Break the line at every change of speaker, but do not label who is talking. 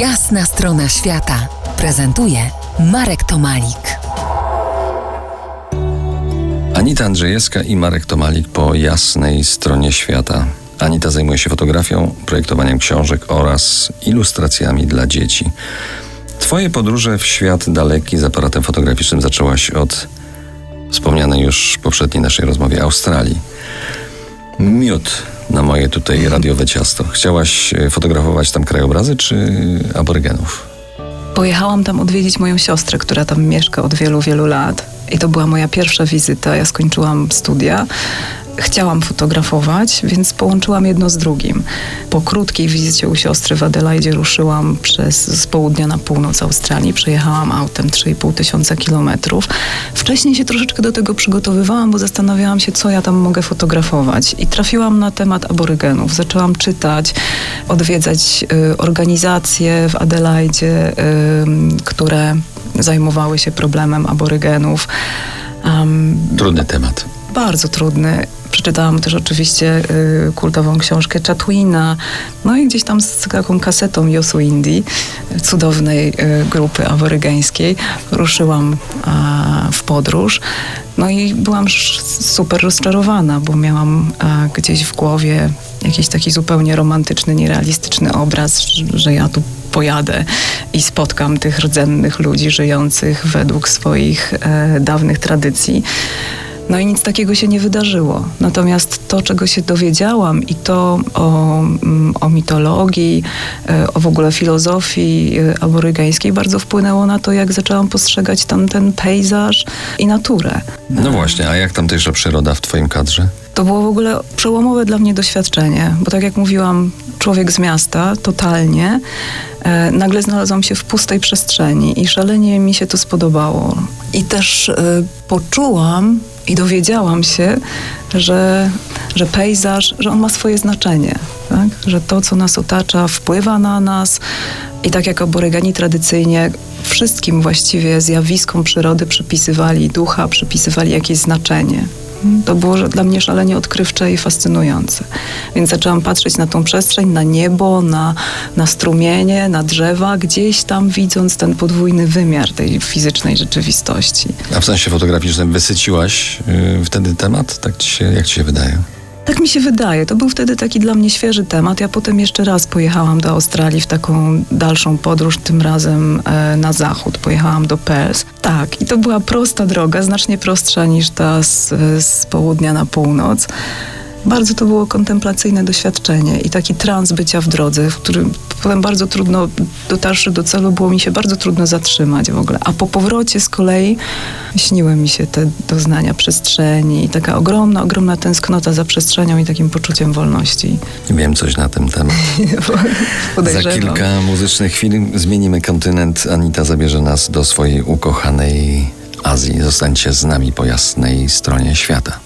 Jasna strona świata prezentuje Marek Tomalik.
Anita Andrzejewska i Marek Tomalik po jasnej stronie świata. Anita zajmuje się fotografią, projektowaniem książek oraz ilustracjami dla dzieci. Twoje podróże w świat daleki z aparatem fotograficznym zaczęłaś od wspomnianej już w poprzedniej naszej rozmowie Australii. Miód na moje tutaj radiowe ciasto. Chciałaś e, fotografować tam krajobrazy czy aborygenów?
Pojechałam tam odwiedzić moją siostrę, która tam mieszka od wielu, wielu lat. I to była moja pierwsza wizyta. Ja skończyłam studia chciałam fotografować, więc połączyłam jedno z drugim. Po krótkiej wizycie u siostry w Adelaide ruszyłam przez, z południa na północ Australii. Przejechałam autem 3,5 tysiąca kilometrów. Wcześniej się troszeczkę do tego przygotowywałam, bo zastanawiałam się, co ja tam mogę fotografować. I trafiłam na temat aborygenów. Zaczęłam czytać, odwiedzać y, organizacje w Adelaide, y, które zajmowały się problemem aborygenów.
Um, Trudny temat
bardzo trudny. Przeczytałam też oczywiście y, kultową książkę Chatwina, no i gdzieś tam z taką kasetą Yosu Indii, cudownej y, grupy aworygeńskiej, ruszyłam w podróż. No i byłam super rozczarowana, bo miałam gdzieś w głowie jakiś taki zupełnie romantyczny, nierealistyczny obraz, że ja tu pojadę i spotkam tych rdzennych ludzi żyjących według swoich e, dawnych tradycji. No i nic takiego się nie wydarzyło. Natomiast to, czego się dowiedziałam i to o, mm, o mitologii, e, o w ogóle filozofii e, aborygańskiej bardzo wpłynęło na to, jak zaczęłam postrzegać tam ten pejzaż i naturę.
No właśnie, a jak tamtejsza przyroda w twoim kadrze?
To było w ogóle przełomowe dla mnie doświadczenie, bo tak jak mówiłam, człowiek z miasta, totalnie, e, nagle znalazłam się w pustej przestrzeni i szalenie mi się to spodobało. I też e, poczułam i dowiedziałam się, że, że pejzaż, że on ma swoje znaczenie, tak? że to, co nas otacza, wpływa na nas i tak jak aborygani tradycyjnie wszystkim właściwie zjawiskom przyrody przypisywali ducha, przypisywali jakieś znaczenie. To było dla mnie szalenie odkrywcze i fascynujące. Więc zaczęłam patrzeć na tą przestrzeń, na niebo, na, na strumienie, na drzewa, gdzieś tam widząc ten podwójny wymiar tej fizycznej rzeczywistości.
A w sensie fotograficznym wysyciłaś yy, wtedy temat? Tak ci się, jak ci się wydaje?
Tak mi się wydaje. To był wtedy taki dla mnie świeży temat. Ja potem jeszcze raz pojechałam do Australii w taką dalszą podróż, tym razem e, na zachód. Pojechałam do Perth. Tak, i to była prosta droga, znacznie prostsza niż ta z, z południa na północ bardzo to było kontemplacyjne doświadczenie i taki trans bycia w drodze, w którym potem bardzo trudno, dotarszy do celu, było mi się bardzo trudno zatrzymać w ogóle. A po powrocie z kolei śniły mi się te doznania przestrzeni i taka ogromna, ogromna tęsknota za przestrzenią i takim poczuciem wolności.
Wiem coś na ten temat. za kilka muzycznych chwil zmienimy kontynent. Anita zabierze nas do swojej ukochanej Azji. Zostańcie z nami po jasnej stronie świata.